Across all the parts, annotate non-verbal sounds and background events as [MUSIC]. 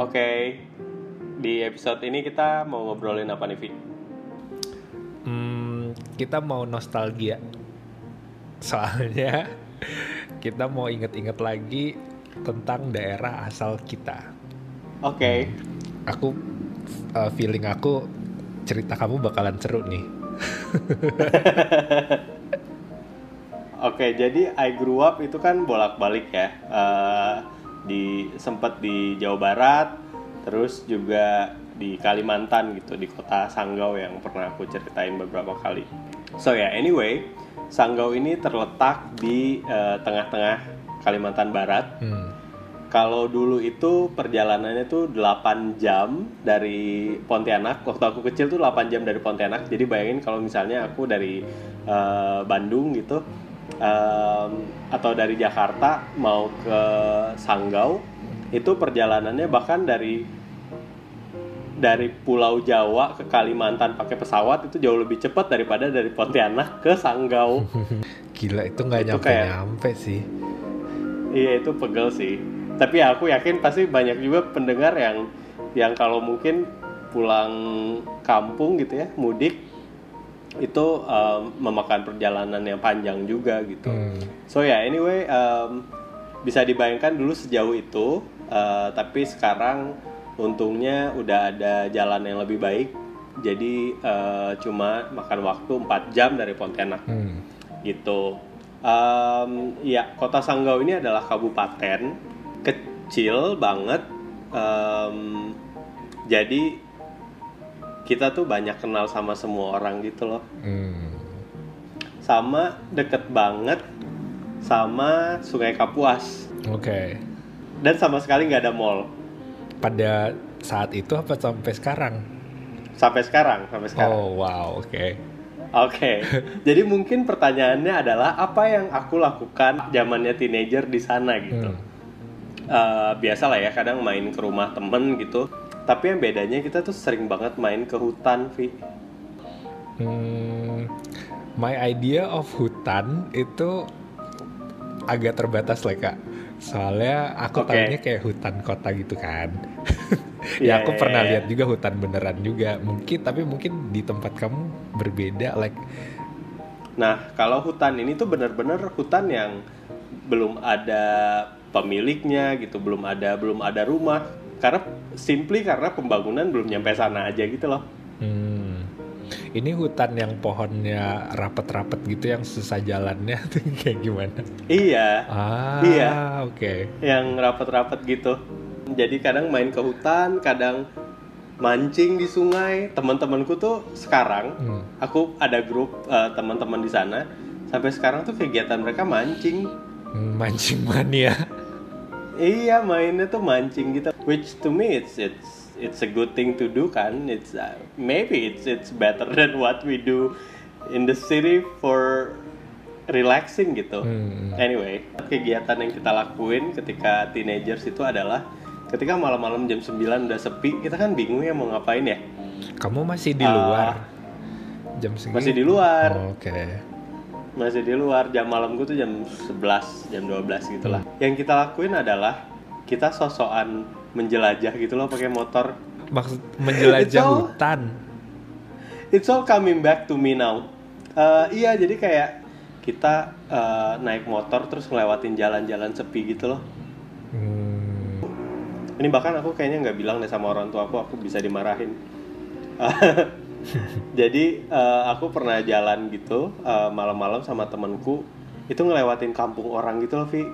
Oke, di episode ini kita mau ngobrolin apa nih, Vi? Hmm, kita mau nostalgia. Soalnya [LAUGHS] kita mau inget-inget lagi tentang daerah asal kita. Oke, Aku uh, feeling aku cerita kamu bakalan seru nih. [LAUGHS] oke. Jadi I grew up itu kan bolak-balik ya. Eh, sempat di Jawa Barat, terus juga di Kalimantan gitu, di kota Sanggau yang pernah aku ceritain beberapa kali. So ya, anyway, Sanggau ini terletak di eh, tengah-tengah Kalimantan Barat. Hmm. Kalau dulu itu perjalanannya tuh 8 jam dari Pontianak. Waktu aku kecil tuh 8 jam dari Pontianak. Jadi bayangin kalau misalnya aku dari eh, Bandung gitu em, atau dari Jakarta mau ke Sanggau itu perjalanannya bahkan dari dari Pulau Jawa ke Kalimantan pakai pesawat itu jauh lebih cepat daripada dari Pontianak ke Sanggau. [LAUGHS] Gila itu nggak nyampe kayak- nyampe sih. Iya itu pegel sih. Tapi ya aku yakin pasti banyak juga pendengar yang yang kalau mungkin pulang kampung gitu ya mudik itu um, memakan perjalanan yang panjang juga gitu. Hmm. So ya anyway um, bisa dibayangkan dulu sejauh itu, uh, tapi sekarang untungnya udah ada jalan yang lebih baik. Jadi uh, cuma makan waktu 4 jam dari Pontianak Hmm. gitu. Em, ya kota Sanggau ini adalah kabupaten kecil banget. Em, jadi kita tuh banyak kenal sama semua orang gitu loh. Hmm. Sama deket banget sama Sungai Kapuas Oke. dan sama sekali nggak ada mall Pada saat itu apa sampai sekarang? sampai sekarang sampai sekarang. Oh wow, oke. Oke, [LAUGHS] jadi mungkin pertanyaannya adalah apa yang aku lakukan zamannya teenager di sana gitu. Hmm. Eh, biasa lah ya kadang main ke rumah temen gitu tapi yang bedanya kita tuh sering banget main ke hutan Vi Hmm, my idea of hutan itu agak terbatas lah kak. Soalnya aku Oke. tahunya kayak hutan kota gitu kan. [LAUGHS] Ya aku iya, pernah iya. lihat juga hutan beneran juga. Mungkin tapi mungkin di tempat kamu berbeda. Like nah kalau hutan ini tuh bener-bener hutan yang belum ada pemiliknya gitu belum ada belum ada rumah karena simply karena pembangunan belum nyampe sana aja gitu loh hmm, ini hutan yang pohonnya rapet-rapet gitu yang susah jalannya [LAUGHS] tuh kayak gimana? iya Ah, Iya. oke. yang rapat-rapat gitu jadi kadang main ke hutan kadang mancing di sungai teman-temanku tuh sekarang Hmm. aku ada grup eh, teman-teman di sana sampai sekarang tuh kegiatan mereka mancing Hmm, Mancing mania. Iya mainnya tuh mancing gitu. Which to me it's it's it's a good thing to do kan. It's uh, maybe it's it's better [LAUGHS] than what we do in the city for relaxing gitu. Hmm. anyway kegiatan yang kita lakuin ketika teenagers itu adalah ketika malam-malam jam 9 udah sepi kita kan bingung ya mau ngapain ya. Kamu masih di luar? Jam segini? masih di luar. Oh, Oke. Masih di luar. Jam malamku tuh jam 11 jam 12 gitu lah yang kita lakuin adalah kita sosokan menjelajah gitu loh pakai motor. Maksud menjelajah It's all- hutan. it's all coming back to me now. Eh, iya jadi kayak kita eh, naik motor terus ngelewatin jalan-jalan sepi gitu loh. Hmm. ini bahkan aku kayaknya nggak bilang deh sama orang tua aku aku bisa dimarahin [LAUGHS] [LAUGHS] jadi eh, aku pernah jalan gitu eh, malam-malam sama temenku itu ngelewatin kampung orang gitu loh Vi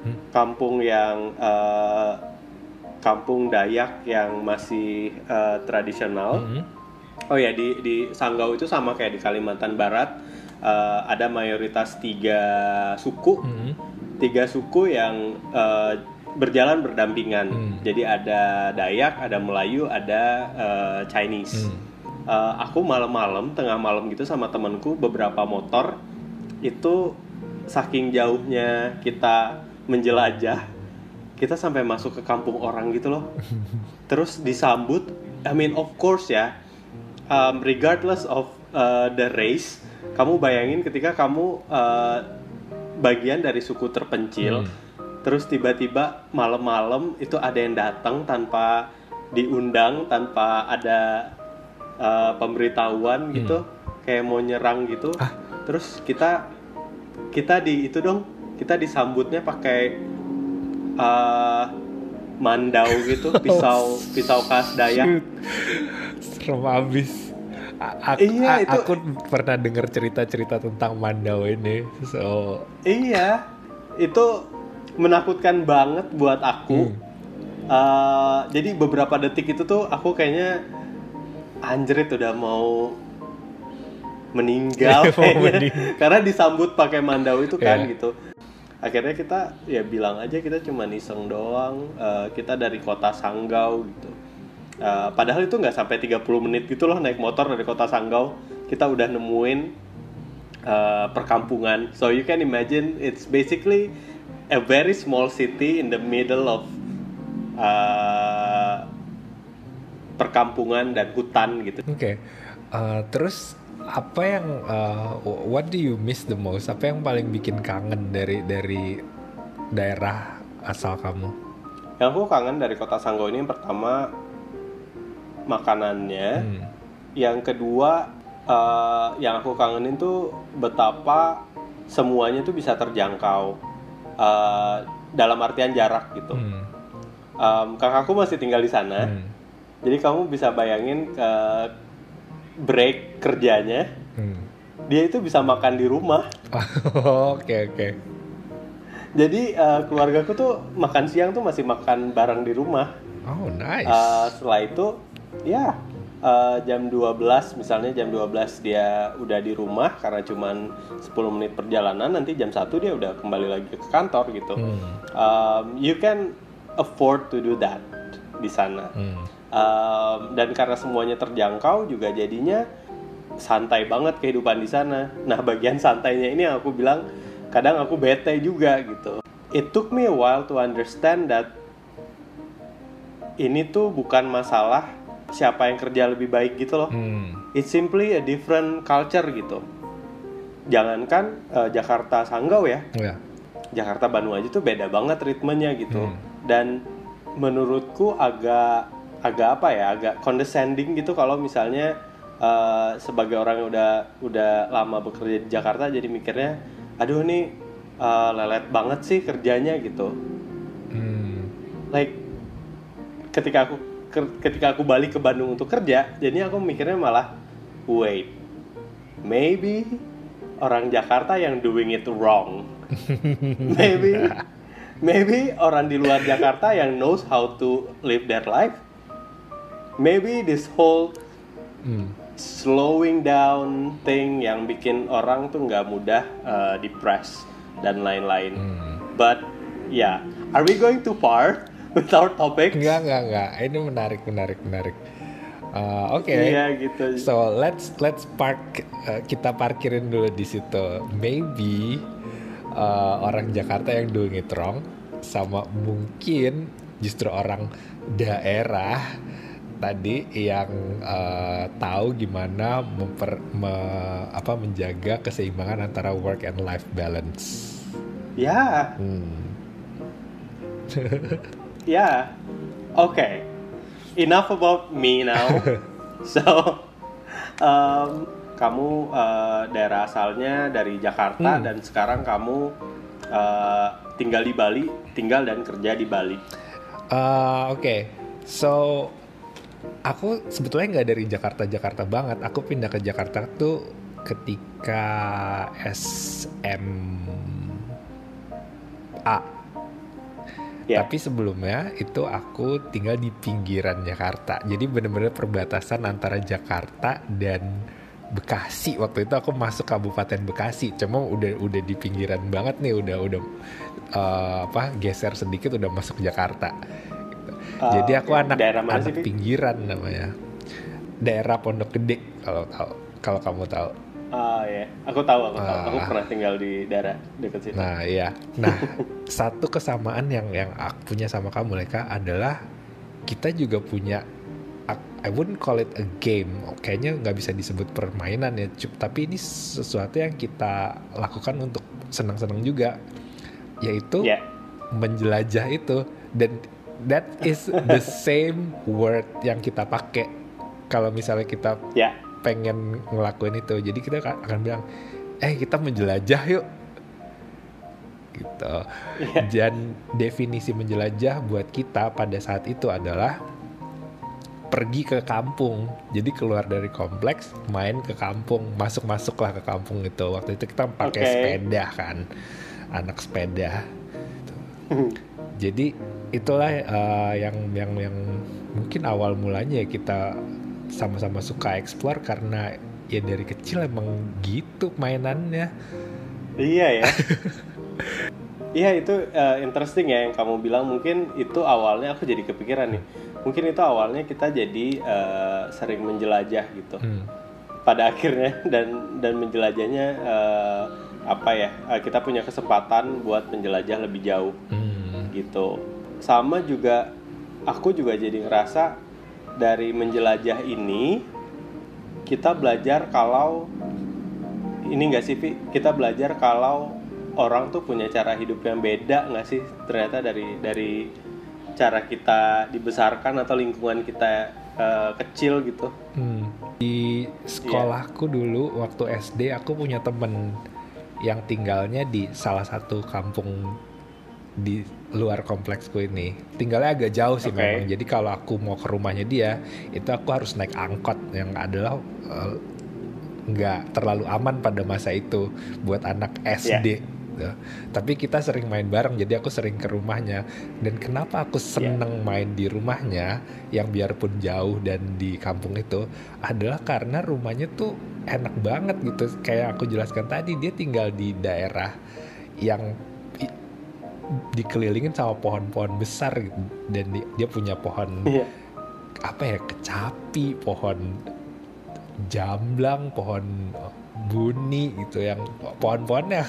Hmm. kampung yang eh, kampung Dayak yang masih eh, tradisional Hmm. Oh ya di di Sanggau itu sama kayak di Kalimantan Barat eh, ada mayoritas tiga suku Hmm. tiga suku yang eh, berjalan berdampingan. Hmm. Jadi ada Dayak, ada Melayu, ada eh, Chinese. Hmm. Eh, aku malam-malam tengah malam gitu sama temanku beberapa motor itu saking jauhnya kita menjelajah kita sampai masuk ke kampung orang gitu loh [LAUGHS] terus disambut I mean of course ya um, regardless of uh, the race kamu bayangin ketika kamu uh, bagian dari suku terpencil terus tiba-tiba malam-malam itu ada yang datang tanpa diundang tanpa ada uh, pemberitahuan gitu kayak mau nyerang gitu Ah. terus kita kita di itu dong kita disambutnya pakai uh, mandau gitu [LAUGHS] pisau pisau khas Dayak. Serem abis. A- aku, Iya, itu- aku pernah dengar cerita-cerita tentang Mandau ini. So, iya itu menakutkan banget buat aku Hmm. Uh, jadi beberapa detik itu tuh aku kayaknya anjrit udah mau meninggal [LAUGHS] kayaknya. karena disambut pakai mandau itu kan Iya. gitu akhirnya kita ya bilang aja kita cuma iseng doang uh, kita dari kota Sanggau gitu Uh, padahal itu nggak sampai 30 menit gitu loh naik motor dari kota Sanggau kita udah nemuin uh, perkampungan so you can imagine it's basically a very small city in the middle of uh, perkampungan dan hutan gitu oke. Uh, terus apa yang uh, what do you miss the most? Apa yang paling bikin kangen dari dari daerah asal kamu? yang aku kangen dari kota Sanggau ini yang pertama makanannya Hmm. yang kedua eh, yang aku kangenin tuh betapa semuanya tuh bisa terjangkau eh, dalam artian jarak gitu. Hmm. Em, kakakku masih tinggal di sana, Hmm. jadi kamu bisa bayangin ke break kerjanya, Hmm. dia itu bisa makan di rumah. [LAUGHS] Oke oke. Jadi eh, keluargaku tuh makan siang tuh masih makan bareng di rumah. Oh nice. Eh, setelah itu ya eh, jam 12 misalnya jam 12 dia udah di rumah karena cuman 10 menit perjalanan nanti jam 1 dia udah kembali lagi ke kantor gitu. Hmm. Um, you can afford to do that di sana. Hmm. Um, dan karena semuanya terjangkau juga jadinya santai banget kehidupan di sana. Nah, bagian santainya ini yang aku bilang kadang aku bete juga gitu. It took me a while to understand that ini tuh bukan masalah siapa yang kerja lebih baik gitu loh. Hmm. It's simply a different culture gitu. Jangankan eh, Jakarta Sanggau ya, Ya. Jakarta Bandung aja tuh beda banget ritmenya gitu. Hmm. Dan menurutku agak agak apa ya, agak condescending gitu kalau misalnya eh, sebagai orang yang udah udah lama bekerja di Jakarta jadi mikirnya, aduh nih eh, lelet banget sih kerjanya gitu. Hmm. Like ketika aku ketika aku balik ke Bandung untuk kerja, jadi aku mikirnya malah wait, maybe orang Jakarta yang doing it wrong. [LAUGHS] maybe maybe orang di luar Jakarta yang knows how to live their life. Maybe this whole Hmm. slowing down thing yang bikin orang tuh nggak mudah uh, depressed dan lain-lain. Hmm. But yeah, are we going too far with our topic? Enggak, enggak, enggak. Ini menarik, menarik, menarik. Uh, Oke. Iya gitu. So let's let's park uh, kita parkirin dulu di situ. Maybe uh, orang Jakarta yang doing it wrong sama mungkin justru orang daerah tadi yang uh, tahu gimana memper, me- apa menjaga keseimbangan antara work and life balance. Ya, Hmm. [LAUGHS] ya. Oke. Enough about me now. [LAUGHS] so, um, kamu uh, daerah asalnya dari Jakarta Hmm. dan sekarang kamu uh, tinggal di Bali, tinggal dan kerja di Bali. Uh, Oke, so aku sebetulnya nggak dari Jakarta Jakarta banget. Aku pindah ke Jakarta tuh ketika SMA. Ya. Tapi sebelumnya itu aku tinggal di pinggiran Jakarta. Jadi bener-bener perbatasan antara Jakarta dan Bekasi. Waktu itu aku masuk Kabupaten Bekasi. Cuma udah udah di pinggiran banget nih, udah udah uh, apa geser sedikit udah masuk Jakarta. Gitu. Uh, Jadi aku anak anak sih, pinggiran namanya. Daerah Pondok Gede kalau tahu kalau kamu tahu. Ah ya, aku tahu, aku tahu. Aku Ah. pernah tinggal di daerah dekat situ. Nah, iya. Nah, [LAUGHS] satu kesamaan yang yang aku punya sama kamu, Leka, adalah kita juga punya I wouldn't call it a game. Kayaknya nggak bisa disebut permainan ya. Tapi ini sesuatu yang kita lakukan untuk senang-senang juga, yaitu Ya, menjelajah itu dan that is the [LAUGHS] same word yang kita pakai kalau misalnya kita Ya, pengen ngelakuin itu. Jadi kita ka- akan bilang eh kita menjelajah yuk. Gitu. Dan definisi menjelajah buat kita pada saat itu adalah pergi ke kampung. Jadi keluar dari kompleks main ke kampung. Masuk masuklah ke kampung itu. Waktu itu kita pakai Oke. sepeda kan. Anak sepeda. Jadi itulah eh, yang yang yang mungkin awal mulanya ya kita sama-sama suka explore karena ya dari kecil emang gitu mainannya iya ya. [LAUGHS] Iya itu uh, interesting ya yang kamu bilang mungkin itu awalnya aku jadi kepikiran nih. Mungkin itu awalnya kita jadi uh, sering menjelajah gitu. Hmm. pada akhirnya dan dan menjelajahnya eh, apa ya eh, kita punya kesempatan buat menjelajah lebih jauh Hmm. gitu sama juga aku juga jadi ngerasa dari menjelajah ini kita belajar kalau ini enggak sih Vi? kita belajar kalau orang tuh punya cara hidup yang beda nggak sih ternyata dari dari cara kita dibesarkan atau lingkungan kita eh, kecil gitu Hmm. Di sekolahku dulu waktu SD aku punya temen yang tinggalnya di salah satu kampung di luar kompleksku ini. Tinggalnya agak jauh sih Oke. memang. Jadi kalau aku mau ke rumahnya dia, itu aku harus naik angkot yang adalah eh, nggak terlalu aman pada masa itu buat anak SD. gitu. Tapi kita sering main bareng, jadi aku sering ke rumahnya. Dan kenapa aku seneng main di rumahnya, yang biarpun jauh dan di kampung itu, adalah karena rumahnya tuh enak banget gitu. Kayak aku jelaskan tadi, dia tinggal di daerah yang dikelilingin sama pohon-pohon besar gitu. Dan di- dia punya pohon Iya. apa ya kecapi pohon jamblang pohon buni gitu yang pohon-pohonnya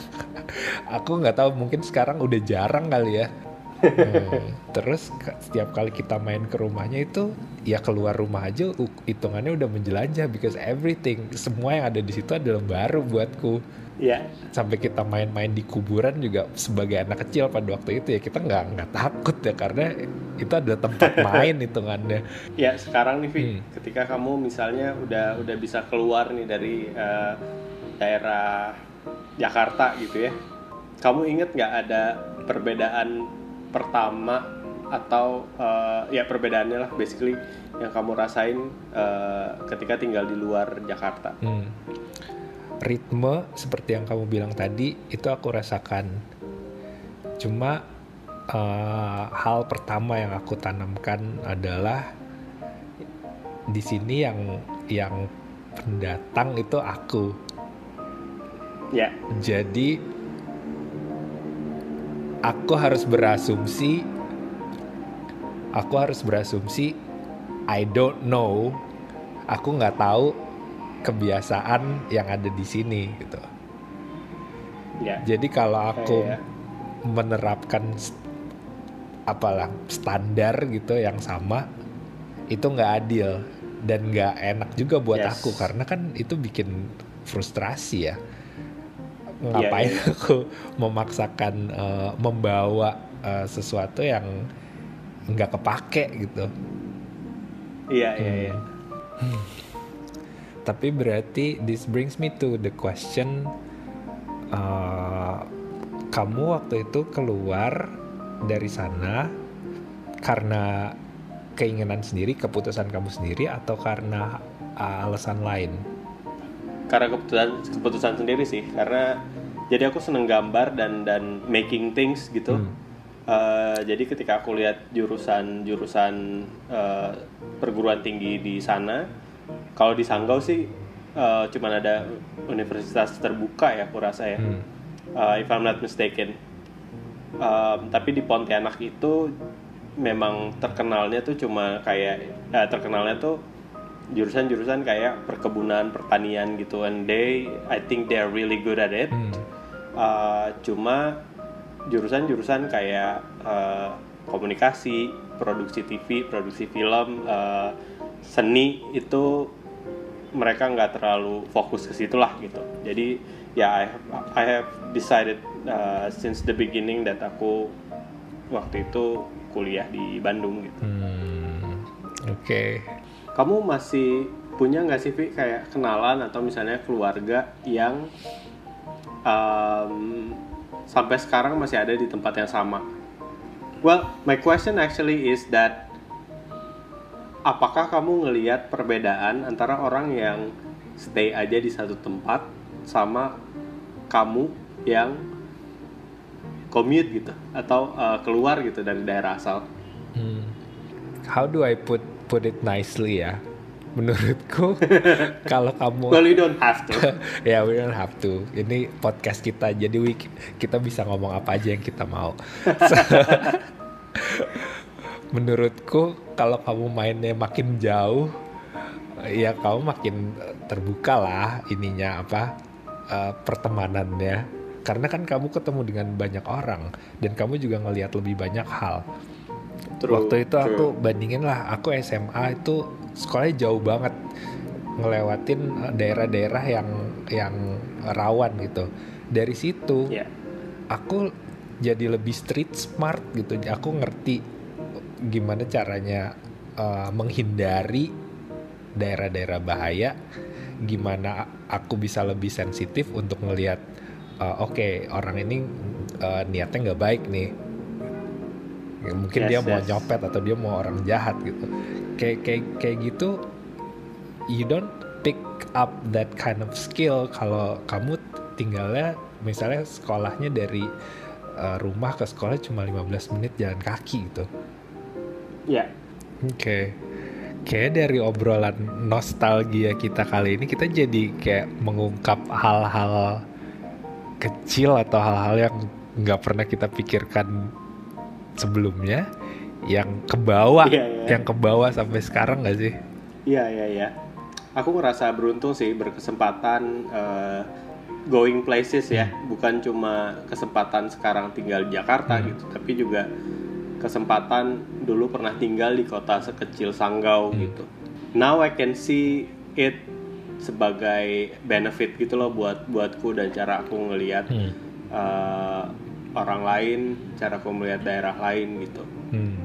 [LAUGHS] aku nggak tahu mungkin sekarang udah jarang kali ya Hmm, terus setiap kali kita main ke rumahnya itu ya keluar rumah aja hitungannya udah menjelajah because everything semua yang ada di situ adalah baru buatku Iya. sampai kita main-main di kuburan juga sebagai anak kecil pada waktu itu ya kita nggak nggak takut ya karena itu adalah tempat [LAUGHS] main hitungannya Ya sekarang nih Vi, Hmm. ketika kamu misalnya udah udah bisa keluar nih dari eh, daerah Jakarta gitu ya, kamu inget nggak ada perbedaan pertama atau eh, ya perbedaannya lah basically yang kamu rasain eh, ketika tinggal di luar Jakarta? Hmm. Ritme seperti yang kamu bilang tadi itu aku rasakan. Cuma eh, hal pertama yang aku tanamkan adalah di sini yang yang pendatang itu aku. Ya, Jadi aku harus berasumsi aku harus berasumsi I don't know aku nggak tahu kebiasaan yang ada di sini gitu. ya, Jadi kalau aku Iya. menerapkan apalah standar gitu yang sama itu nggak adil dan nggak enak juga buat Yes. aku karena kan itu bikin frustrasi ya. Ngapain iya. [LAUGHS] aku memaksakan eh, membawa eh, sesuatu yang nggak kepake gitu. iya, iya, iya. Tapi berarti this brings me to the question uh, kamu waktu itu keluar dari sana karena keinginan sendiri, keputusan kamu sendiri atau karena uh, alasan lain? karena keputusan keputusan sendiri sih karena jadi aku seneng gambar dan dan making things gitu Hmm. Eh, jadi ketika aku lihat jurusan jurusan eh, perguruan tinggi di sana kalau di Sanggau sih eh, cuman ada universitas terbuka ya aku rasa ya Hmm. Eh, if I'm not mistaken Um, tapi di Pontianak itu memang terkenalnya tuh cuma kayak eh, terkenalnya tuh jurusan-jurusan kayak perkebunan pertanian gitu and they I think they're really good at it Hmm. Uh, cuma jurusan-jurusan kayak uh, komunikasi produksi TV produksi film uh, seni itu mereka nggak terlalu fokus ke situ lah gitu jadi ya I have, I have decided uh, since the beginning that aku waktu itu kuliah di Bandung gitu. Hmm, Oke. Kamu masih punya nggak sih Vi kayak kenalan atau misalnya keluarga yang um, sampai sekarang masih ada di tempat yang sama? Well, my question actually is that apakah kamu ngelihat perbedaan antara orang yang stay aja di satu tempat sama kamu yang commute gitu atau uh, keluar gitu dari daerah asal? Hmm. How do I put put it nicely ya? Menurutku [LAUGHS] kalau kamu Well, you don't have to. [LAUGHS] ya we don't have to. Ini podcast kita jadi we, kita bisa ngomong apa aja yang kita mau. [LAUGHS] Menurutku kalau kamu mainnya makin jauh ya kamu makin terbuka lah ininya apa uh, pertemanannya karena kan kamu ketemu dengan banyak orang dan kamu juga ngelihat lebih banyak hal True, waktu itu true. aku bandingin lah aku SMA itu sekolahnya jauh banget ngelewatin eh, daerah-daerah yang yang rawan gitu dari situ Ya. aku jadi lebih street smart gitu aku ngerti gimana caranya eh, menghindari daerah-daerah bahaya gimana aku bisa lebih sensitif untuk ngelihat eh, oke orang ini eh, niatnya nggak baik nih. Ya, mungkin Yes, dia mau yes. nyopet atau dia mau orang jahat gitu. Kayak kayak kayak gitu you don't pick up that kind of skill kalau kamu tinggalnya misalnya sekolahnya dari uh, rumah ke sekolah cuma 15 menit jalan kaki gitu Ya. Oke. Kayak dari obrolan nostalgia kita kali ini kita jadi kayak mengungkap hal-hal kecil atau hal-hal yang nggak pernah kita pikirkan sebelumnya yang ke bawah, Iya, iya. yang ke bawah sampai sekarang nggak sih? Iya, iya, iya. Aku ngerasa beruntung sih berkesempatan eh, going places ya, bukan cuma kesempatan sekarang tinggal di Jakarta gitu, tapi juga kesempatan dulu pernah tinggal di kota sekecil Sanggau gitu. Now I can see it sebagai benefit gitu loh buat buatku dan cara aku ngelihat Hmm. eh, orang lain, cara aku melihat daerah lain gitu. Hmm.